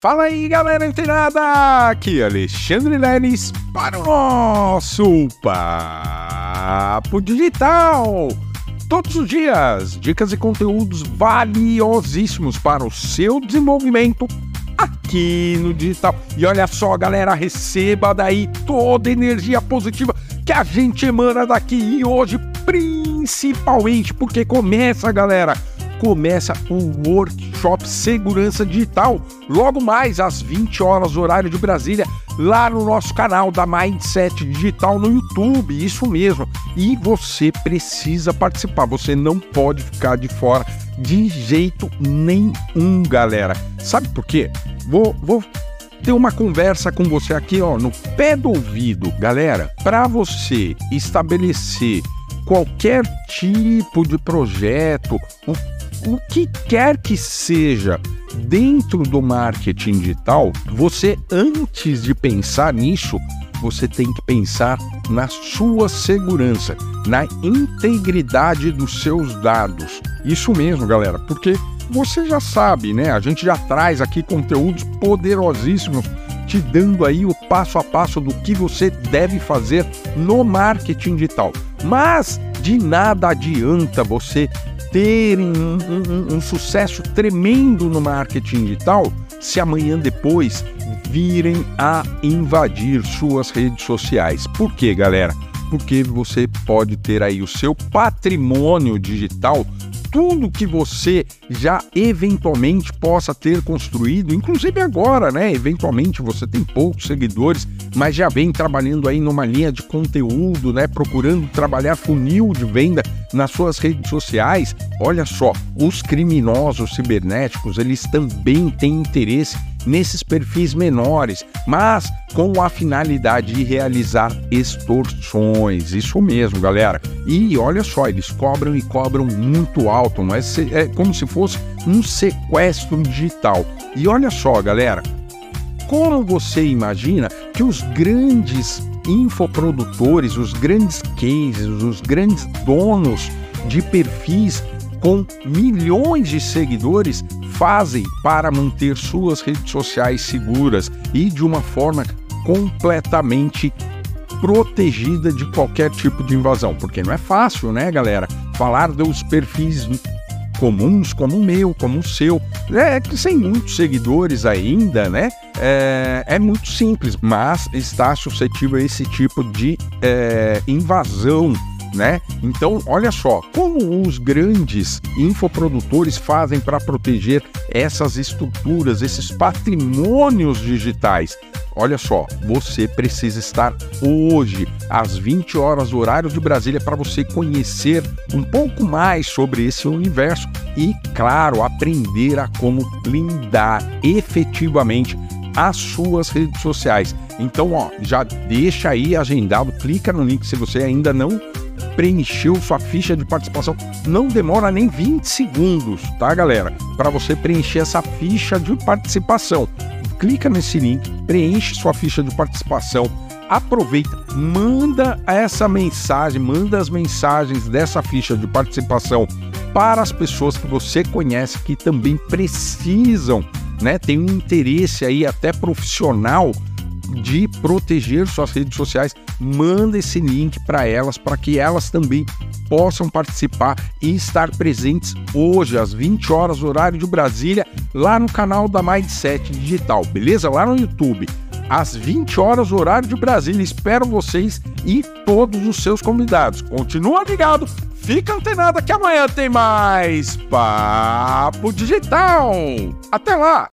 Fala aí, galera antenada! Aqui é Alexandre Leles para o nosso Papo Digital. Todos os dias, dicas e conteúdos valiosíssimos para o seu desenvolvimento aqui no digital. E olha só, galera, receba daí toda a energia positiva que a gente emana daqui e hoje, principalmente porque começa, galera começa o workshop Segurança Digital, logo mais às 20 horas, horário de Brasília, lá no nosso canal da Mindset Digital no YouTube, isso mesmo. E você precisa participar, você não pode ficar de fora de jeito nenhum, galera. Sabe por quê? Vou, vou ter uma conversa com você aqui, ó, no pé do ouvido, galera, para você estabelecer qualquer tipo de projeto, o o que quer que seja dentro do marketing digital, você antes de pensar nisso, você tem que pensar na sua segurança, na integridade dos seus dados. Isso mesmo, galera, porque você já sabe, né? A gente já traz aqui conteúdos poderosíssimos te dando aí o passo a passo do que você deve fazer no marketing digital. Mas de nada adianta você terem um, um, um sucesso tremendo no marketing digital se amanhã depois virem a invadir suas redes sociais. Por quê, galera? Porque você pode ter aí o seu patrimônio digital tudo que você já eventualmente possa ter construído, inclusive agora, né? Eventualmente você tem poucos seguidores, mas já vem trabalhando aí numa linha de conteúdo, né? Procurando trabalhar funil de venda nas suas redes sociais. Olha só, os criminosos cibernéticos, eles também têm interesse nesses perfis menores, mas com a finalidade de realizar extorsões. Isso mesmo, galera. E olha só, eles cobram e cobram muito alto, mas é como se fosse um sequestro digital. E olha só, galera, como você imagina que os grandes infoprodutores, os grandes cases, os grandes donos de perfis com milhões de seguidores fazem para manter suas redes sociais seguras e de uma forma completamente protegida de qualquer tipo de invasão, porque não é fácil, né, galera? Falar dos perfis comuns como o meu, como o seu, é que sem muitos seguidores ainda, né? É, é muito simples, mas está suscetível a esse tipo de é, invasão né? Então, olha só, como os grandes infoprodutores fazem para proteger essas estruturas, esses patrimônios digitais. Olha só, você precisa estar hoje às 20 horas horário de Brasília para você conhecer um pouco mais sobre esse universo e, claro, aprender a como blindar efetivamente as suas redes sociais. Então, ó, já deixa aí agendado, clica no link se você ainda não preencheu sua ficha de participação. Não demora nem 20 segundos, tá, galera? Para você preencher essa ficha de participação. Clica nesse link, preenche sua ficha de participação. Aproveita, manda essa mensagem, manda as mensagens dessa ficha de participação para as pessoas que você conhece que também precisam, né? Tem um interesse aí até profissional de proteger suas redes sociais, manda esse link para elas para que elas também possam participar e estar presentes hoje às 20 horas horário de Brasília lá no canal da Mindset Digital, beleza? Lá no YouTube. Às 20 horas horário de Brasília. Espero vocês e todos os seus convidados. Continua ligado, fica antenado que amanhã tem mais Papo Digital. Até lá!